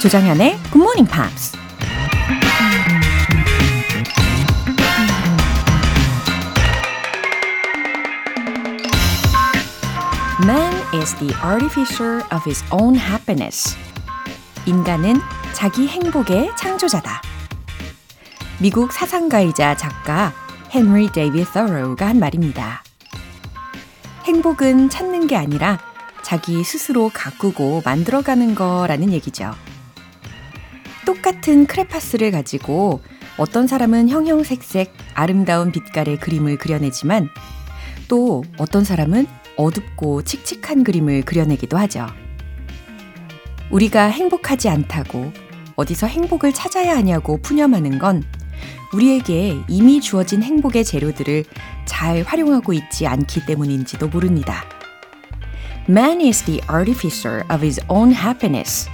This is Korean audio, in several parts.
조장현의 Morning Pops. Man is the artificer of his own happiness. 인간은 자기 행복의 창조자다. 미국 사상가이자 작가 헨리 데이비 서로우가 한 말입니다. 행복은 찾는 게 아니라 자기 스스로 가꾸고 만들어가는 거라는 얘기죠. 똑같은 크레파스를 가지고 어떤 사람은 형형색색 아름다운 빛깔의 그림을 그려내지만 또 어떤 사람은 어둡고 칙칙한 그림을 그려내기도 하죠. 우리가 행복하지 않다고 어디서 행복을 찾아야 하냐고 푸념하는 건 우리에게 이미 주어진 행복의 재료들을 잘 활용하고 있지 않기 때문인지도 모릅니다. Man is the artificer of his own happiness.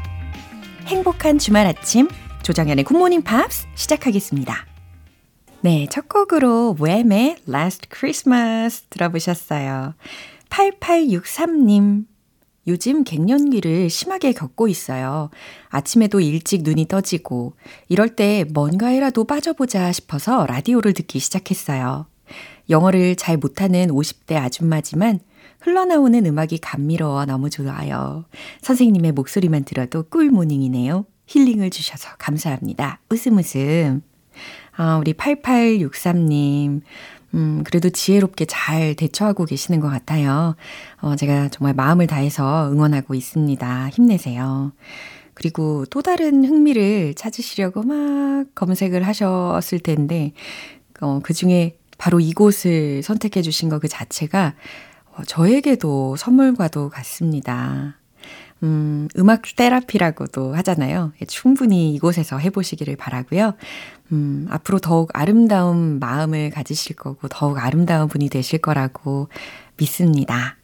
행복한 주말 아침 조정연의 굿모닝 팝스 시작하겠습니다. 네, 첫 곡으로 웸의 Last Christmas 들어보셨어요. 8863님. 요즘 갱년기를 심하게 겪고 있어요. 아침에도 일찍 눈이 떠지고, 이럴 때 뭔가에라도 빠져보자 싶어서 라디오를 듣기 시작했어요. 영어를 잘 못하는 50대 아줌마지만 흘러나오는 음악이 감미로워 너무 좋아요. 선생님의 목소리만 들어도 꿀모닝이네요. 힐링을 주셔서 감사합니다. 웃음 웃음. 아, 우리 8863님. 음, 그래도 지혜롭게 잘 대처하고 계시는 것 같아요. 어, 제가 정말 마음을 다해서 응원하고 있습니다. 힘내세요. 그리고 또 다른 흥미를 찾으시려고 막 검색을 하셨을 텐데, 어, 그 중에 바로 이곳을 선택해 주신 것그 자체가 어, 저에게도 선물과도 같습니다. 음, 음악 테라피라고도 하잖아요. 예, 충분히 이곳에서 해보시기를 바라고요. 음, 앞으로 더욱 아름다운 마음을 가지실 거고 더욱 아름다운 분이 되실 거라고 믿습니다.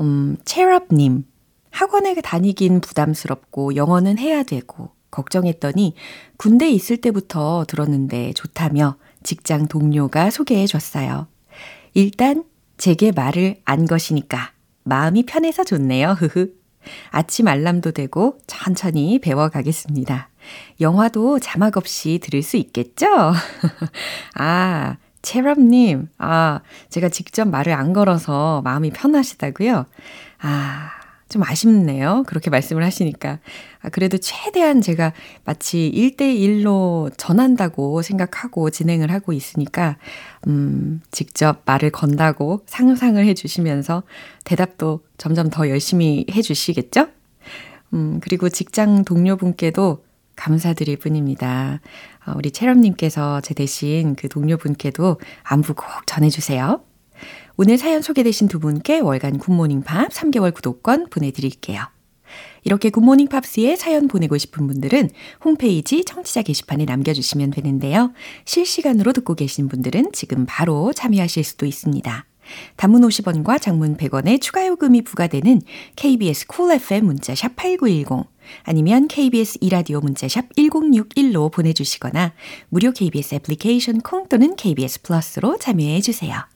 음, 체럽님, 학원에 다니긴 부담스럽고 영어는 해야 되고 걱정했더니 군대 있을 때부터 들었는데 좋다며 직장 동료가 소개해 줬어요. 일단 제게 말을 안 것이니까 마음이 편해서 좋네요. 흐흐. 아침 알람도 되고 천천히 배워가겠습니다. 영화도 자막 없이 들을 수 있겠죠? 아, 체럽님, 아, 제가 직접 말을 안 걸어서 마음이 편하시다고요? 아, 좀 아쉽네요. 그렇게 말씀을 하시니까. 아, 그래도 최대한 제가 마치 1대1로 전한다고 생각하고 진행을 하고 있으니까, 음, 직접 말을 건다고 상상을 해 주시면서 대답도 점점 더 열심히 해 주시겠죠? 음, 그리고 직장 동료분께도 감사드릴 뿐입니다. 어, 우리 체럼님께서 제 대신 그 동료분께도 안부 꼭 전해주세요. 오늘 사연 소개되신 두 분께 월간 굿모닝 팝 3개월 구독권 보내드릴게요. 이렇게 굿모닝 팝스에 사연 보내고 싶은 분들은 홈페이지 청취자 게시판에 남겨주시면 되는데요. 실시간으로 듣고 계신 분들은 지금 바로 참여하실 수도 있습니다. 단문 50원과 장문 100원의 추가 요금이 부과되는 KBS Cool FM 문자 샵 8910 아니면 KBS 2라디오 문자 샵 1061로 보내주시거나 무료 KBS 애플리케이션 콩 또는 KBS 플러스로 참여해 주세요.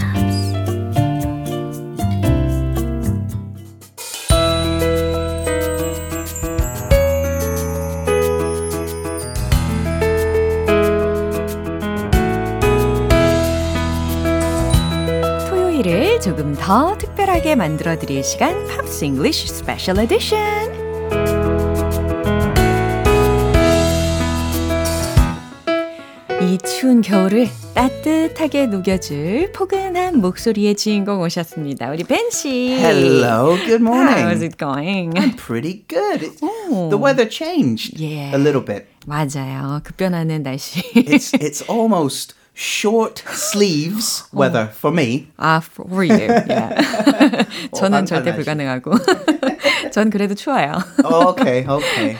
더 특별하게 만들어 드릴 시간 팝스 잉글리쉬 스페셜 에디션. 이 추운 겨울을 따뜻하게 녹여줄 포근한 목소리의 주인공 오셨습니다. 우리 벤 씨. Hello, good morning. How's it going? I'm pretty good. The weather changed yeah. a little bit. 맞아요. 급변하는 날씨. it's it's almost short sleeves weather for me. 아, for you. Yeah. 저는 어, 절대 안 불가능하고. 전 그래도 추워요. Oh, okay, okay.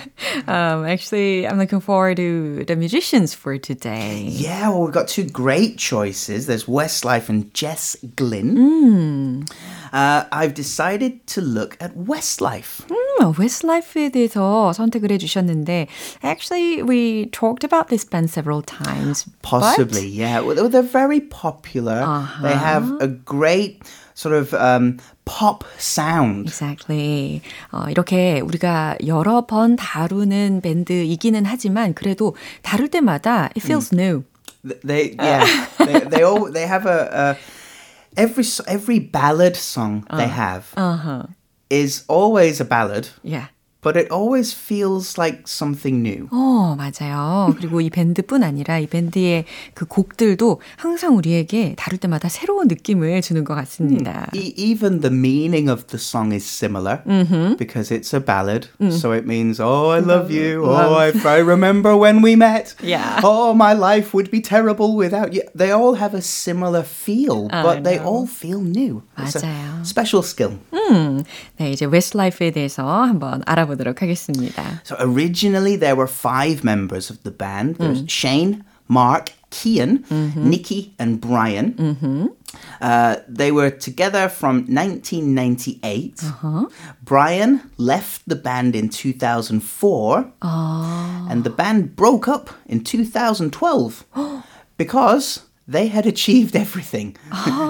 um, actually, I'm looking forward to the musicians for today. Yeah, well, we've got two great choices. There's Westlife and Jess Glynn. Uh, I've decided to look at Westlife. 음, Westlife에 대해서 선택을 해주셨는데, actually, we talked about this band several times. Possibly, yeah. Well, they're very popular. They have a great sort of um, pop sound. Exactly. 어, 이렇게 우리가 여러 번 다루는 밴드이기는 하지만 그래도 다룰 때마다 it feels new. Th- They, yeah, they, they all they have a, a every s- every ballad song they have is always a ballad, Yeah but it always feels like something new. 어, 맞아요. 그리고 이 밴드뿐 아니라 이 밴드의 그 곡들도 항상 우리에게 다룰 때마다 새로운 느낌을 주는 것 같습니다. E- even the meaning of the song is similar because it's a ballad. So it means, oh, I love you. Oh, if I remember when we met. Yeah. Oh, my life would be terrible without you. They all have a similar feel, but they all feel new. It's a 맞아요. special skill. 네, 이제 웨스트라이프에 대해서 한번 알아보 도록 하겠습니다. So originally there were five members of the band. There's Shane, Mark, Kian, Nikki, and Brian. Uh, they were together from 1998. Brian left the band in 2004, and the band broke up in 2012 because they had achieved everything.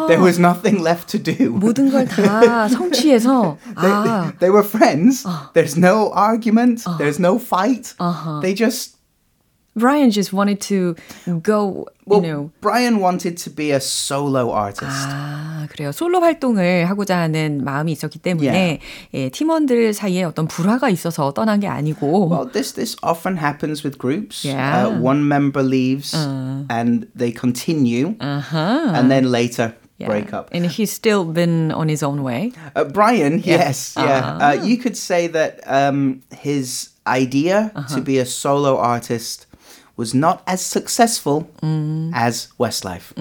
there was nothing left to do. 모든 걸 다 성취해서 아, They were friends. There's no argument. There's no fight. They just Brian just wanted to go, you well, know. Brian wanted to be a solo artist. 아, 그래요. 솔로 활동을 하고자 하는 마음이 있었기 때문에 예, 팀원들 사이에 어떤 불화가 있어서 떠난 게 아니고 Well, this this often happens with groups. Yeah. Uh, one member leaves and they continue, and then later Yeah. break up. And he's still been on his own way. Uh, Brian, yes, yeah. Uh, you could say that um, his idea to be a solo artist was not as successful as Westlife.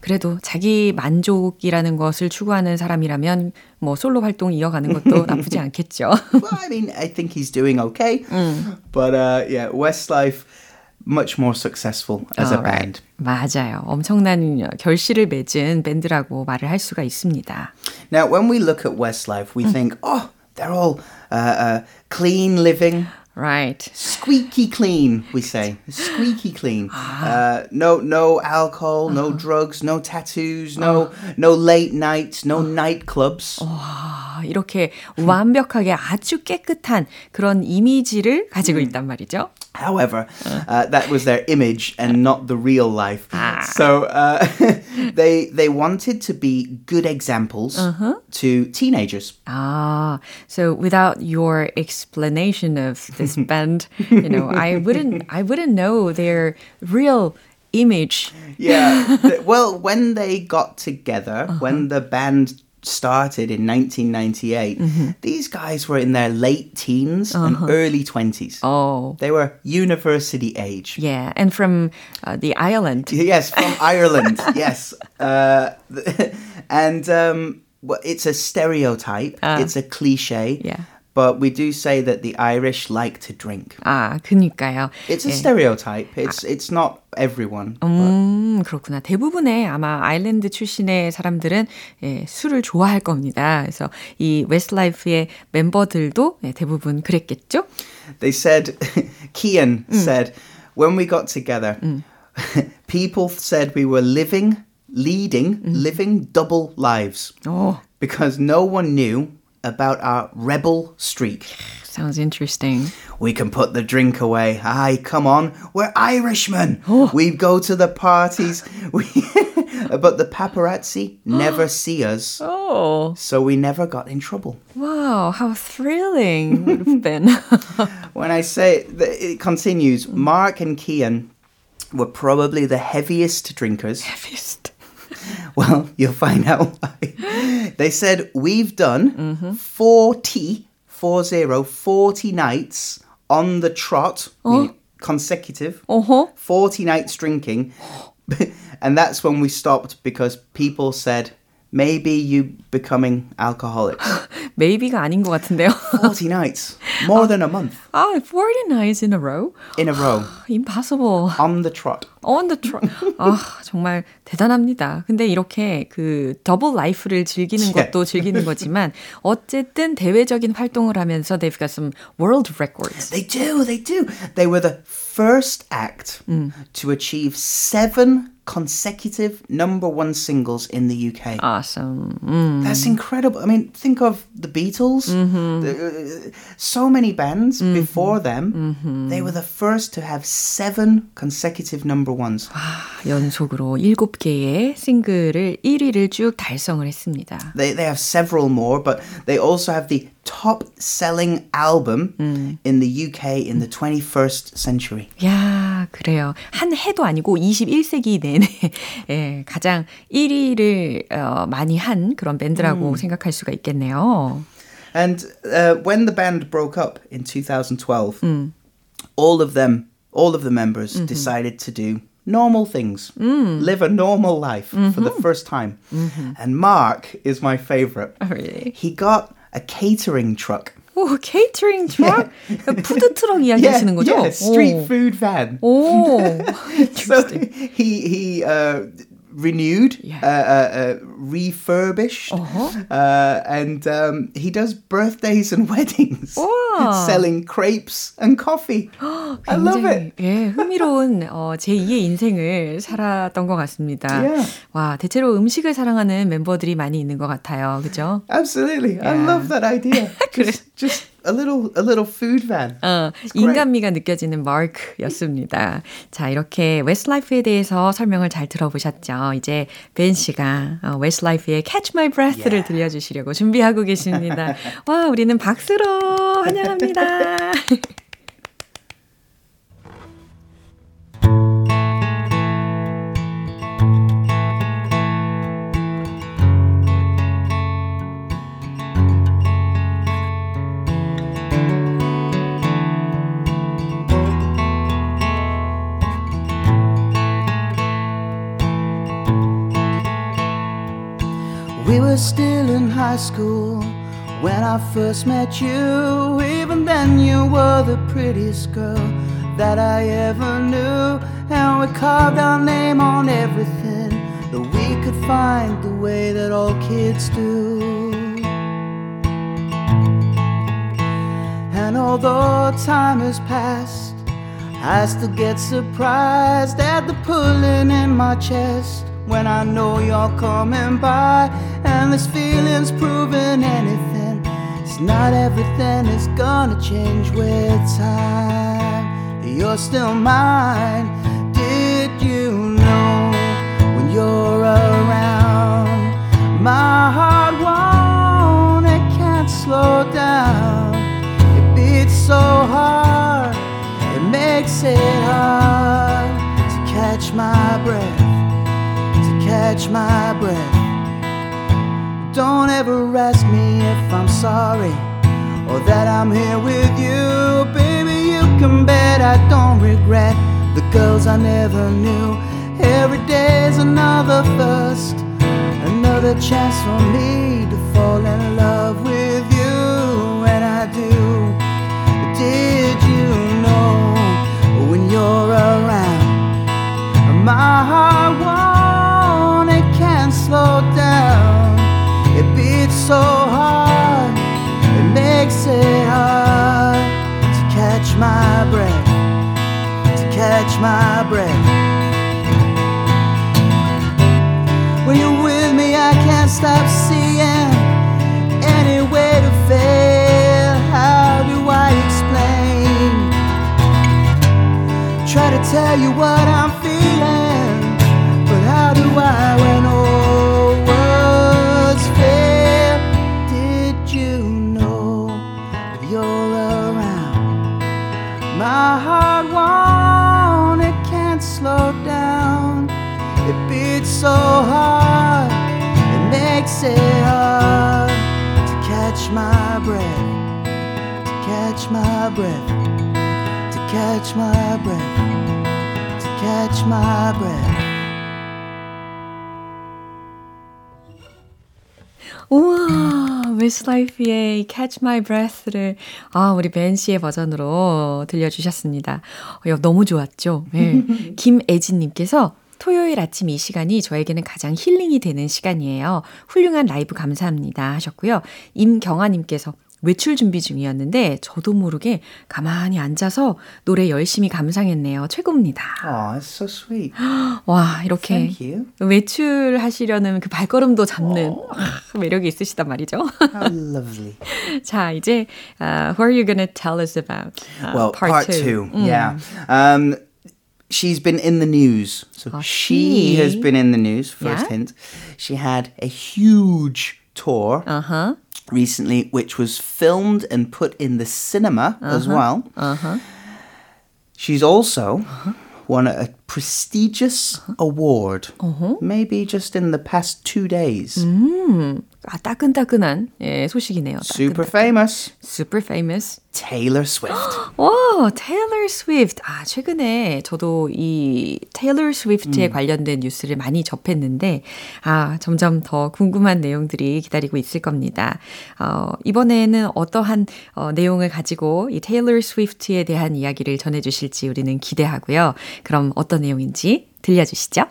그래도 자기 만족이라는 것을 추구하는 사람이라면 뭐 솔로 활동 이어가는 것도 나쁘지 않겠죠. well, I mean, I think he's doing okay, but uh, yeah, Westlife much more successful as a Alright. band. 맞아요. 엄청난 결실을 맺은 밴드라고 말을 할 수가 있습니다. Now, when we look at Westlife, we think, oh, they're all uh, uh, clean living. Right. Squeaky clean, we say. Squeaky clean. Uh, no, no alcohol, no drugs, no tattoos, no, no late nights, no nightclubs. 아, 이렇게 완벽하게 아주 깨끗한 그런 이미지를 가지고 있단 말이죠. However, uh, that was their image and not the real life. So uh, they they wanted to be good examples to teenagers. Ah, so without your explanation of this band, you know, I wouldn't, I wouldn't know their real image. Yeah. Well, when they got together, when the band started in 1998, these guys were in their late teens and early 20s. Oh, They were university age. yeah, and from uh, the island. Yes, from Ireland. Yes. Uh, and um, well, it's a stereotype, it's a cliche. Yeah. But we do say that the Irish like to drink. 아, 그니까요. It's a 예. stereotype. It's it's not everyone. but- 음, 그렇구나. 대부분의 아마 아일랜드 출신의 사람들은 예, 술을 좋아할 겁니다. 그래서 이 웨스트라이프의 멤버들도 예, 대부분 그랬겠죠? They said, Kian said, when we got together, people said we were living, leading, living double lives 오, because no one knew about our rebel streak. sounds interesting. We can put the drink away. Aye, come on. We're Irishmen. Oh. We go to the parties. We but the paparazzi never see us. Oh, So we never got in trouble. wow, how thrilling would have been. When I say that it continues, Mark and Kian were probably the heaviest drinkers. Well, you'll find out why. They said we've done mm-hmm. 40, 40, 40 nights on the trot, meaning oh. consecutive, 어허. 40 nights drinking. and that's when we stopped because people said, maybe you becoming alcoholics. maybe가 아닌 것 같은데요. 40 nights. More than a month. 아, 40 nights in a row? In a row. Impossible. On the trot. On the trot. 아, 정말 대단합니다. 근데 이렇게 그 더블 라이프를 즐기는 Yeah. 것도 즐기는 거지만 어쨌든 대외적인 활동을 하면서 they've got some world records. They do, they do. They were the first act to achieve seven consecutive number one singles in the UK. Awesome. 음. That's incredible. I mean, think of the Beatles. The- uh, so many bands before them. They were the first to have seven consecutive number ones. 연속으로 7개의 싱글을 1위를 쭉 달성을 했습니다. They, they have several more, but they also have the top selling album in the UK in the 21st century. 야, 그래요. 한 해도 아니고 21세기 내내 예, 가장 1위를 어, 많이 한 그런 밴드라고 생각할 수가 있겠네요. And uh, when the band broke up in 2012, all of them, all of the members decided to do normal things, live a normal life for the first time. And Mark is my favorite. Oh, really? He got a catering truck. 오, 케이터링 트럭? 푸드 트럭 이야기하시는 거죠? yeah, street 오. food van. 오. so he he uh, renewed, Yeah. uh, uh, uh, refurbished, Uh-huh. uh, and um, he does birthdays and weddings, Wow. selling crepes and coffee. I love it. 굉장히, 예, 흥미로운 어, 제2의 인생을 살았던 것 같습니다. Yeah. 와, 대체로 음식을 사랑하는 멤버들이 많이 있는 것 같아요. 그죠? Absolutely, I Yeah. love that idea. just, just a little a little food van. 어, 인간미가 느껴지는 마크였습니다. 자, 이렇게 웨스트라이프에 대해서 설명을 잘 들어보셨죠? 이제 벤 씨가 어, 웨스트라이프의 Catch My Breath를 Yeah. 들려주시려고 준비하고 계십니다. 와, 우리는 박수로 환영합니다. Were still in high school when I first met you. Even then, you were the prettiest girl that I ever knew. And we carved our name on everything that we could find the way that all kids do. And although time has passed, I still get surprised at the pulling in my chest when I know you're coming by. This feeling's proving anything. It's not everything is gonna change with time. You're still mine. Did you know when you're around? My heart won't, it can't slow down. It beats so hard, it makes it hard to catch my breath, to catch my breath. Don't ever ask me if I'm sorry or that I'm here with you. Baby, you can bet I don't regret the girls I never knew. Every day's another first, another chance for me to fall in love with you. And I do. Did you know when you're around? My heart won't, it can't slow down. So hard, it makes it hard to catch my breath, to catch my breath. When you're with me, I can't stop seeing any way to fail. How do I explain? Try to tell you what I'm feeling, but how do I My heart won't, it can't slow down. It beats so hard, it makes it hard to catch my breath, to catch my breath, to catch my breath, to catch my breath. Westlife의 Catch My Breath를 아, 우리 벤 씨의 버전으로 들려주셨습니다. 어, 너무 좋았죠? 네. 김애진님께서 토요일 아침 이 시간이 저에게는 가장 힐링이 되는 시간이에요. 훌륭한 라이브 감사합니다 하셨고요. 임경아님께서 외출 준비 중이었는데 저도 모르게 가만히 앉아서 노래 열심히 감상했네요. 최고입니다. Oh, that's so sweet. 와, 이렇게 Thank you. 외출하시려는 그 발걸음도 잡는 아, 매력이 있으시단 말이죠. How lovely. 자, 이제 uh, what are you to tell us about uh, Well, part, part two? two. Yeah. Um, she's been in the news. So Oh, she she. has been in the news. First Yeah. hint. She had a huge tour Uh-huh. Recently, which was filmed and put in the cinema as well. Uh-huh. She's also won a prestigious award, Uh-huh. maybe just in the past two days. 음, 아, 따끈따끈한 예, 소식이네요. Super 따끈따끈. famous. Super famous. Taylor Swift. 와, 테일러 스위프트. 아, 최근에 저도 이 테일러 스위프트에 관련된 뉴스를 많이 접했는데, 아, 점점 더 궁금한 내용들이 기다리고 있을 겁니다. 어, 이번에는 어떠한 어, 내용을 가지고 이 테일러 스위프트에 대한 이야기를 전해 주실지 우리는 기대하고요. 그럼 어떤 내용인지 들려 주시죠.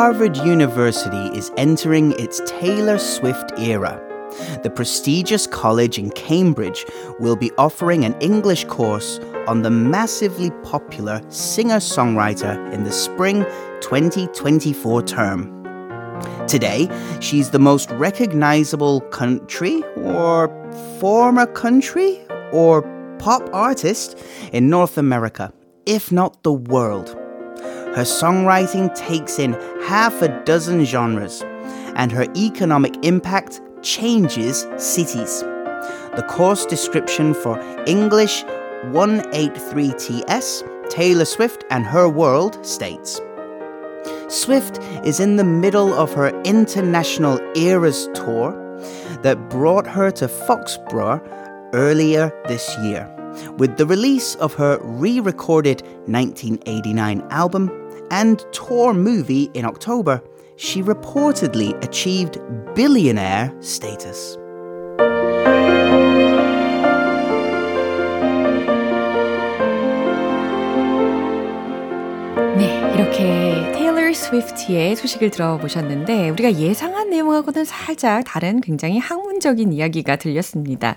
Harvard University is entering its Taylor Swift era. The prestigious college in Cambridge will be offering an English course on the massively popular singer songwriter in the spring 2024 term. Today, she's the most recognizable country or former country or pop artist in North America, if not the world. Her songwriting takes in half a dozen genres, and her economic impact changes cities. The course description for English 183TS, Taylor Swift and Her World states Swift is in the middle of her international eras tour that brought her to Foxborough earlier this year. With the release of her re recorded 1989 album and tour movie in October, she reportedly achieved billionaire status. 네, 이렇게 테일러 스위프트의 소식을 들어보셨는데 우리가 예상한 내용하고는 살짝 다른 굉장히 학문적인 이야기가 들렸습니다.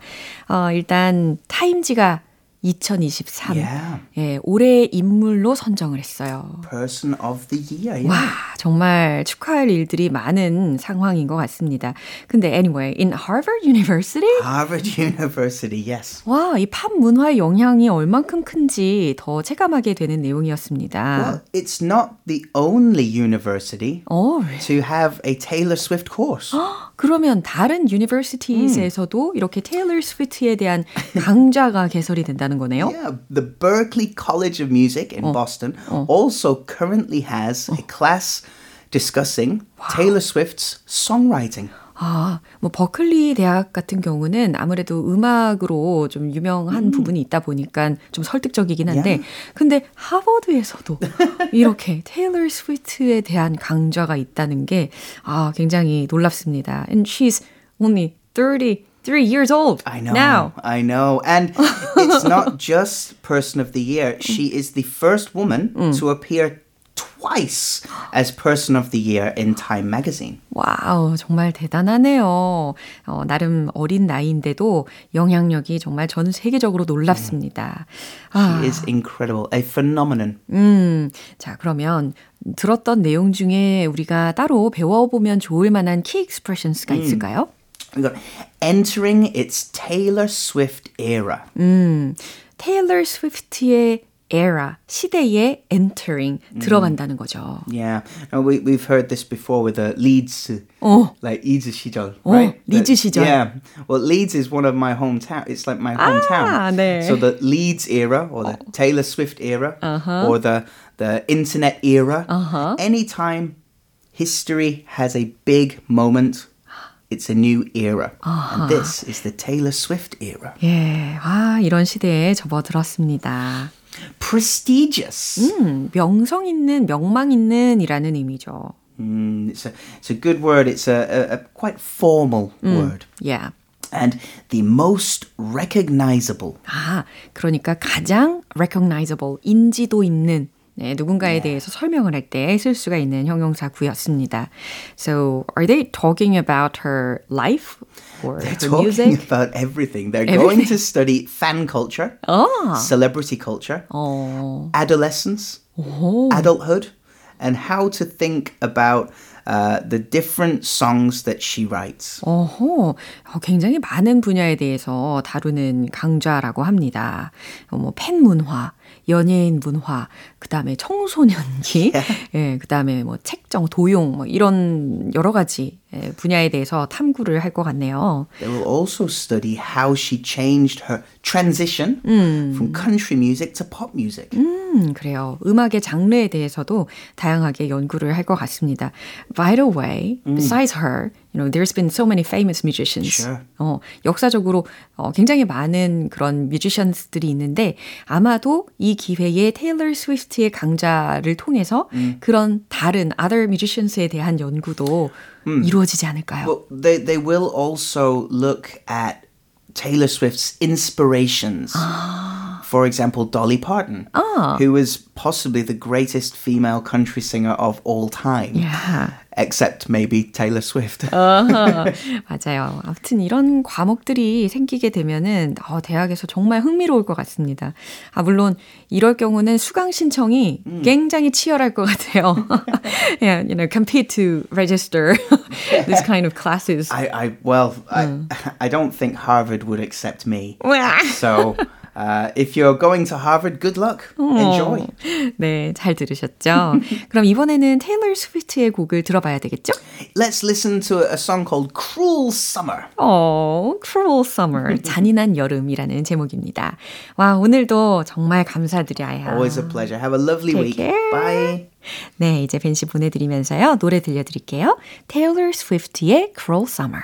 어, 일단 타임지가 2023 Yeah. 예, 올해의 인물로 선정을 했어요. Person of the year. Yeah. 와, 정말 축하할 일들이 많은 상황인 것 같습니다. 근데 anyway, in Harvard University Harvard University, yes. 와, 이 팝 문화의 영향이 얼만큼 큰지 더 체감하게 되는 내용이었습니다. Well, it's not the only university 어, to have a Taylor Swift course. 그러면 다른 universities에서도 이렇게 테일러 스위프트에 대한 강좌가 개설이 된다는 거네요. Yeah, the Berklee College of Music in Boston also currently has a class discussing Taylor Swift's songwriting. 아, 뭐 버클리 대학 같은 경우는 아무래도 음악으로 좀 유명한 부분이 있다 보니까 좀 설득적이긴 한데, 근데 하버드에서도 이렇게 테일러 스위프트에 대한 강좌가 있다는 게 아, 굉장히 놀랍습니다. And she's only 33 years old I know. now. I know. And it's not just Person of the Year. She is the first woman to appear twice as Person of the Year in Time magazine. 와우, 정말 대단하네요. 어, 나름 어린 나이인데도 영향력이 정말 전 세계적으로 놀랍습니다. 아, She is incredible, a phenomenon. 음, 자, 그러면 들었던 내용 중에 우리가 따로 배워보면 좋을 만한 키 expressions가 있을까요? We've got entering its Taylor Swift era. 음, 테일러 스위프트의 era, 시대에 entering, 들어간다는 거죠. Yeah, no, we we've heard this before with the Leeds, 어. like Leeds 시절, 어, right? 리즈 That- 시절. Yeah, well, Leeds is one of my hometown. It's like my hometown. 아, 네. So the Leeds era, or the Taylor Swift era, or the the internet era. Uh-huh. Anytime history has a big moment, it's a new era. And this is the Taylor Swift era. 예, 아, 이런 시대에 접어들었습니다. Prestigious. 음, 명성 있는, 명망 있는이라는 의미죠. Mm, it's, a, it's a good word. It's a, a, a quite formal word. Yeah. And the most recognizable. 아, 그러니까 가장 recognizable, 인지도 있는 네, 누군가에 대해서 설명을 할 때 쓸 수가 있는 형용사구였습니다. So, are they talking about her life or They're her talking music? about everything. They're going to study fan culture, 아, celebrity culture, 어, adolescence, adulthood, and how to think about uh, the different songs that she writes. 어허, 어, 굉장히 많은 분야에 대해서 다루는 강좌라고 합니다. 어, 뭐, 팬 문화, 연예인 문화, 그 다음에 청소년기, 예, 그 다음에 뭐, 책정, 도용, 뭐, 이런 여러 가지 예, 분야에 대해서 탐구를 할 것 같네요. They will also study how she changed her transition from country music to pop music. 음, 그래요. 음악의 장르에 대해서도 다양하게 연구를 할 것 같습니다. By the way, besides her, you know, there's been so many famous musicians. Sure. 어, 역사적으로 어, 굉장히 많은 그런 뮤지션들이 있는데 아마도 이 기회에 테일러 스위프트 의 강좌를 통해서 그런 다른 other musicians에 대한 연구도 이루어지지 않을까요? Well, they, they will also look at Taylor Swift's inspirations. For example, Dolly Parton, who is possibly the greatest female country singer of all time, Yeah. Except maybe Taylor Swift. 어허, 맞아요. 아무튼 이런 과목들이 생기게 되면은 어, 대학에서 정말 흥미로울 것 같습니다. 아 물론 이럴 경우는 수강 신청이 굉장히 치열할 것 같아요. yeah, you know, compete to register this kind of classes. I, I well, I, I don't think Harvard would accept me. So, uh, if you're going to Harvard, good luck. Enjoy. 네, 잘 들으셨죠? 그럼 이번에는 테일러 스위프트의 곡을 들어봐야 되겠죠? Let's listen to a song called Cruel Summer. 어, Cruel Summer, 잔인한 여름이라는 제목입니다. 와, 오늘도 정말 감사드려요. Always a pleasure. Have a lovely Take week. care. Bye. 네, 이제 벤씨 보내드리면서요. 노래 들려드릴게요. Taylor Swift의 Cruel Summer.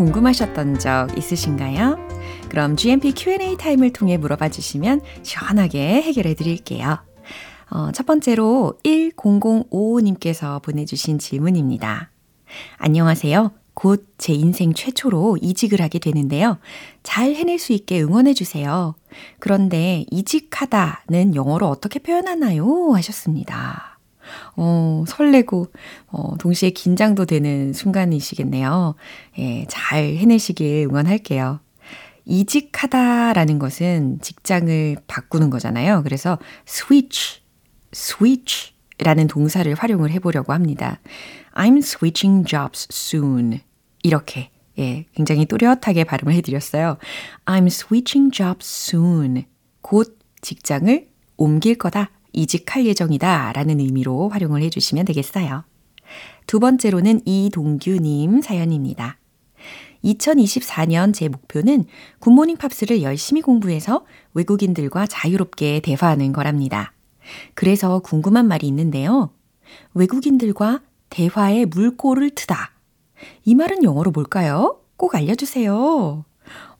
궁금하셨던 적 있으신가요? 그럼 GMP Q&A 타임을 통해 물어봐 주시면 시원하게 해결해 드릴게요. 어, 첫 번째로 1005님께서 보내주신 질문입니다. 안녕하세요. 곧 제 인생 최초로 이직을 하게 되는데요. 잘 해낼 수 있게 응원해 주세요. 그런데 이직하다는 영어로 어떻게 표현하나요? 하셨습니다. 어, 설레고, 어, 동시에 긴장도 되는 순간이시겠네요. 예, 잘 해내시길 응원할게요. 이직하다라는 것은 직장을 바꾸는 거잖아요. 그래서 switch, switch 라는 동사를 활용을 해보려고 합니다. I'm switching jobs soon. 이렇게, 예, 굉장히 또렷하게 발음을 해드렸어요. I'm switching jobs soon. 곧 직장을 옮길 거다. 이직할 예정이다. 라는 의미로 활용을 해주시면 되겠어요. 두 번째로는 이동규님 사연입니다. 2024년 제 목표는 굿모닝 팝스를 열심히 공부해서 외국인들과 자유롭게 대화하는 거랍니다. 그래서 궁금한 말이 있는데요. 외국인들과 대화에 물꼬를 트다. 이 말은 영어로 뭘까요? 꼭 알려주세요.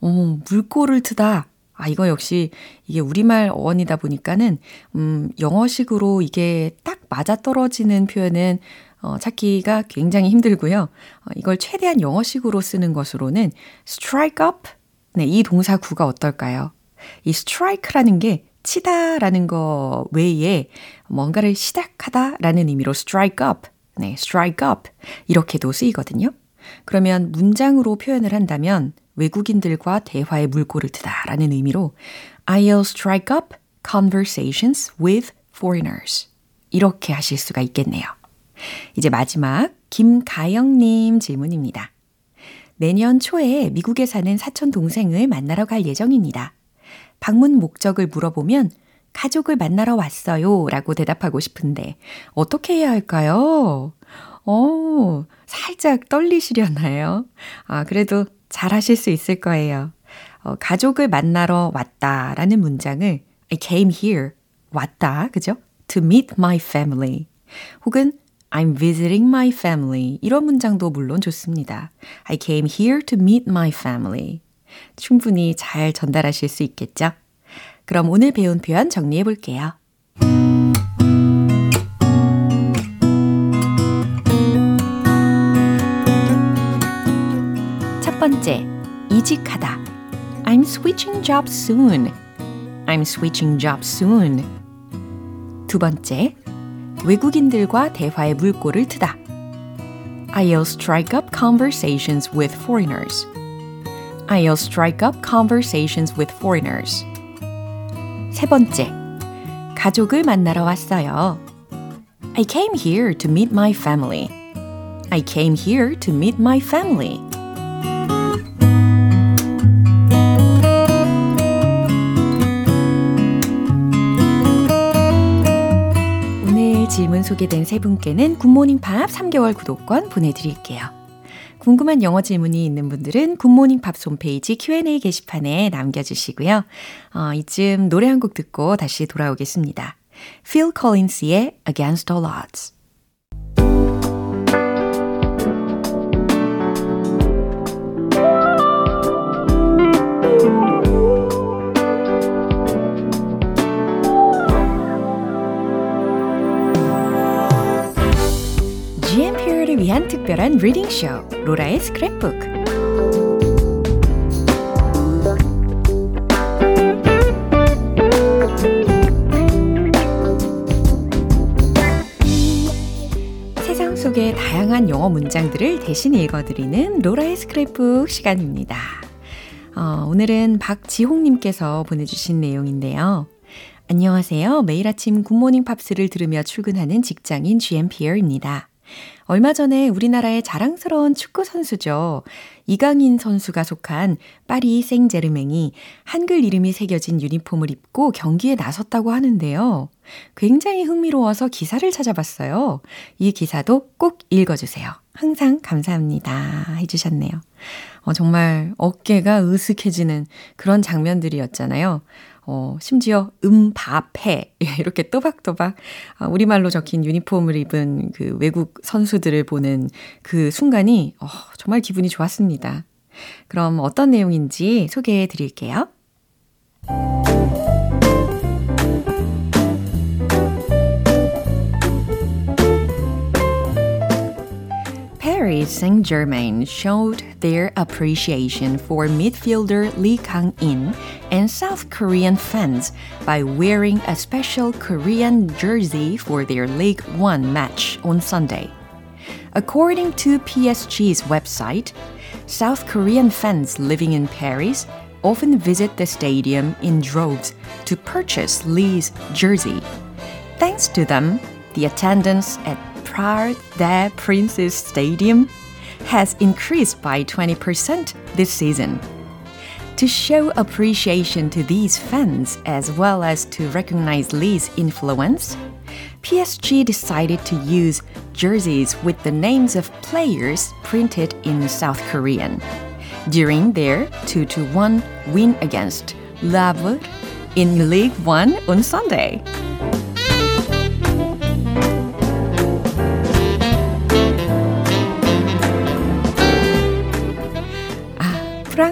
어, 물꼬를 트다. 아, 이거 역시 이게 우리말 어원이다 보니까는, 음, 영어식으로 이게 딱 맞아떨어지는 표현은 어, 찾기가 굉장히 힘들고요. 어, 이걸 최대한 영어식으로 쓰는 것으로는 strike up. 네, 이 동사 구가 어떨까요? 이 strike라는 게 치다라는 거 외에 뭔가를 시작하다라는 의미로 strike up, 네, strike up 이렇게도 쓰이거든요. 그러면 문장으로 표현을 한다면 외국인들과 대화의 물꼬를 트다라는 의미로 I'll strike up conversations with foreigners. 이렇게 하실 수가 있겠네요. 이제 마지막 김가영님 질문입니다. 내년 초에 미국에 사는 사촌 동생을 만나러 갈 예정입니다. 방문 목적을 물어보면 가족을 만나러 왔어요 라고 대답하고 싶은데 어떻게 해야 할까요? 어, 살짝 떨리시려나요? 아, 그래도 잘 하실 수 있을 거예요. 어, 가족을 만나러 왔다 라는 문장을 I came here. 왔다. 그죠? To meet my family. 혹은 I'm visiting my family. 이런 문장도 물론 좋습니다. I came here to meet my family. 충분히 잘 전달하실 수 있겠죠? 그럼 오늘 배운 표현 정리해 볼게요. 번째, 이직하다. I'm switching jobs soon. I'm switching jobs soon. 두 번째, 외국인들과 대화의 물꼬를 트다. I'll strike up conversations with foreigners. I'll strike up conversations with foreigners. 세 번째, 가족을 만나러 왔어요. I came here to meet my family. I came here to meet my family. 질문 소개된 세 분께는 굿모닝 팝 3개월 구독권 보내드릴게요. 궁금한 영어 질문이 있는 분들은 굿모닝 팝 홈페이지 Q&A 게시판에 남겨주시고요. 어, 이쯤 노래 한 곡 듣고 다시 돌아오겠습니다. Phil Collins의 Against All Odds. 위한 특별한 reading 쇼 로라의 스크랩북 세상 속의 다양한 영어 문장들을 대신 읽어드리는 로라의 스크랩북 시간입니다. 어, 오늘은 박지홍님께서 보내주신 내용인데요. 안녕하세요. 매일 아침 굿모닝 팝스를 들으며 출근하는 직장인 GMPR입니다. 얼마 전에 우리나라의 자랑스러운 축구 선수죠. 이강인 선수가 속한 파리 생제르맹이 한글 이름이 새겨진 유니폼을 입고 경기에 나섰다고 하는데요. 굉장히 흥미로워서 기사를 찾아봤어요. 이 기사도 꼭 읽어주세요. 항상 감사합니다. 해주셨네요. 어, 정말 어깨가 으슥해지는 그런 장면들이었잖아요. 어, 심지어 음밥해 이렇게 또박또박 아, 우리말로 적힌 유니폼을 입은 그 외국 선수들을 보는 그 순간이 어, 정말 기분이 좋았습니다. 그럼 어떤 내용인지 소개해 드릴게요. Paris Saint-Germain showed their appreciation for midfielder Lee Kang-in and South Korean fans by wearing a special Korean jersey for their League One match on Sunday. According to PSG's website, South Korean fans living in Paris often visit the stadium in droves to purchase Lee's jersey. Thanks to them, the attendance at Parc des Princes Stadium has increased by 20% this season. To show appreciation to these fans as well as to recognize Lee's influence, PSG decided to use jerseys with the names of players printed in South Korean during their 2 1 win against Lavre in League One on Sunday.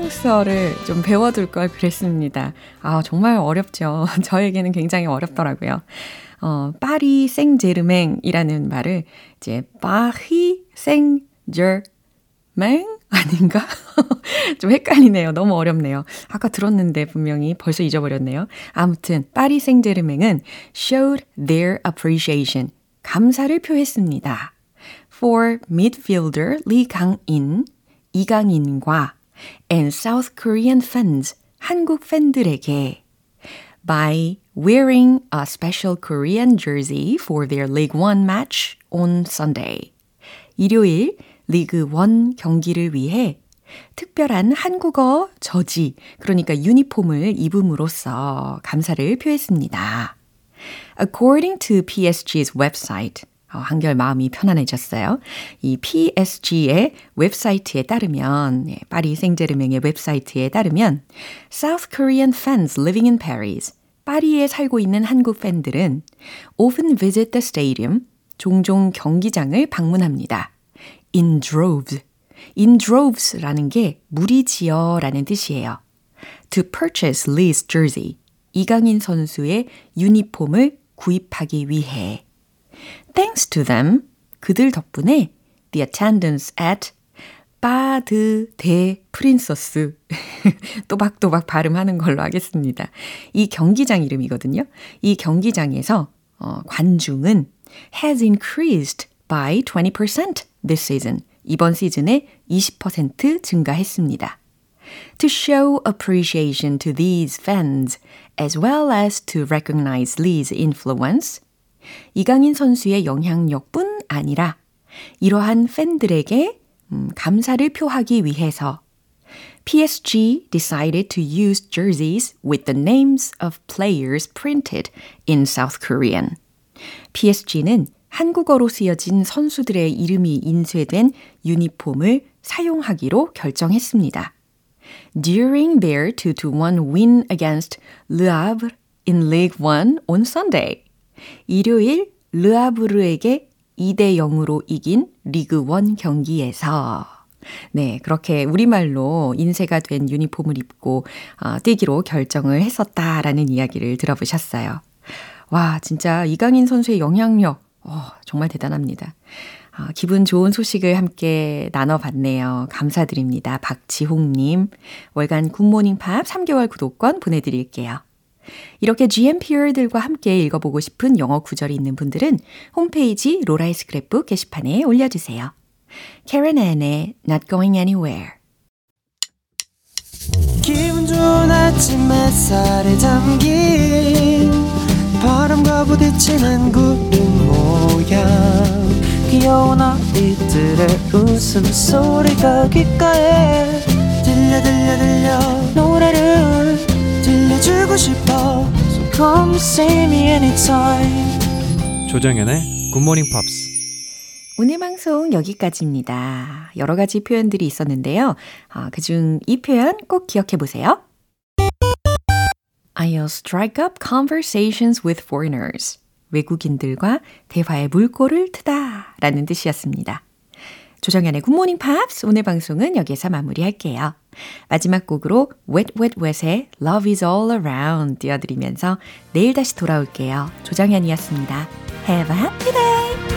프랑스어를 좀 배워둘 걸 그랬습니다. 아, 정말 어렵죠. 저에게는 굉장히 어렵더라고요. 어, 파리 생제르맹이라는 말을 이제 파리 생제르맹 아닌가? 좀 헷갈리네요. 너무 어렵네요. 아까 들었는데 분명히 벌써 잊어버렸네요. 아무튼 파리 생제르맹은 showed their appreciation. 감사를 표했습니다. For midfielder 리 강인, 이강인과 and South Korean fans, 한국 팬들에게 by wearing a special Korean jersey for their League One match on Sunday. 일요일 리그 1 경기를 위해 특별한 한국어 저지, 그러니까 유니폼을 입음으로써 감사를 표했습니다. According to PSG's website, 어, 한결 마음이 편안해졌어요. 이 PSG의 웹사이트에 따르면, 네, 파리 생제르맹의 웹사이트에 따르면, South Korean fans living in Paris, 파리에 살고 있는 한국 팬들은 often visit the stadium, 종종 경기장을 방문합니다. in droves. in droves라는 게 무리지어라는 뜻이에요. to purchase Lee's jersey. 이강인 선수의 유니폼을 구입하기 위해. Thanks to them. 그들 덕분에 the attendance at 바드 대 프린서스. 또박또박 발음하는 걸로 하겠습니다. 이 경기장 이름이거든요. 이 경기장에서 어, 관중은 has increased by 20% this season. 이번 시즌에 20% 증가했습니다. To show appreciation to these fans as well as to recognize Lee's influence, 이강인 선수의 영향력뿐 아니라 이러한 팬들에게 음, 감사를 표하기 위해서 PSG decided to use jerseys with the names of players printed in South Korean. PSG는 한국어로 쓰여진 선수들의 이름이 인쇄된 유니폼을 사용하기로 결정했습니다. During their 2-1 win against Le Havre in League 1 on Sunday. 일요일 르아브르에게 2대 0으로 이긴 리그 1 경기에서 네, 그렇게 우리말로 인쇄가 된 유니폼을 입고 어, 뛰기로 결정을 했었다라는 이야기를 들어보셨어요. 와, 진짜 이강인 선수의 영향력 어, 정말 대단합니다. 어, 기분 좋은 소식을 함께 나눠봤네요. 감사드립니다. 박지홍님. 월간 굿모닝 팝 3개월 구독권 보내드릴게요. 이렇게 GMPR들과 함께 읽어보고 싶은 영어 구절이 있는 분들은 홈페이지 로라의 스크랩북 게시판에 올려주세요. Karen Ann의 Not Going Anywhere. 기분 좋은 아침 햇살에 담긴 바람과 부딪히는 구름 모양. 귀여운 아이들의 웃음소리가 귓가에 들려 들려 들려 주고 싶어 So come see me anytime 조정연의 굿모닝 팝스 오늘 방송 여기까지입니다. 여러 가지 표현들이 있었는데요. 아, 그중 이 표현 꼭 기억해 보세요. I'll strike up conversations with foreigners. 외국인들과 대화의 물꼬를 트다 라는 뜻이었습니다. 조정연의 굿모닝 팝스 오늘 방송은 여기서 마무리할게요. 마지막 곡으로 Wet Wet Wet의 Love is All Around 띄워드리면서 내일 다시 돌아올게요. 조정연이었습니다. Have a happy day!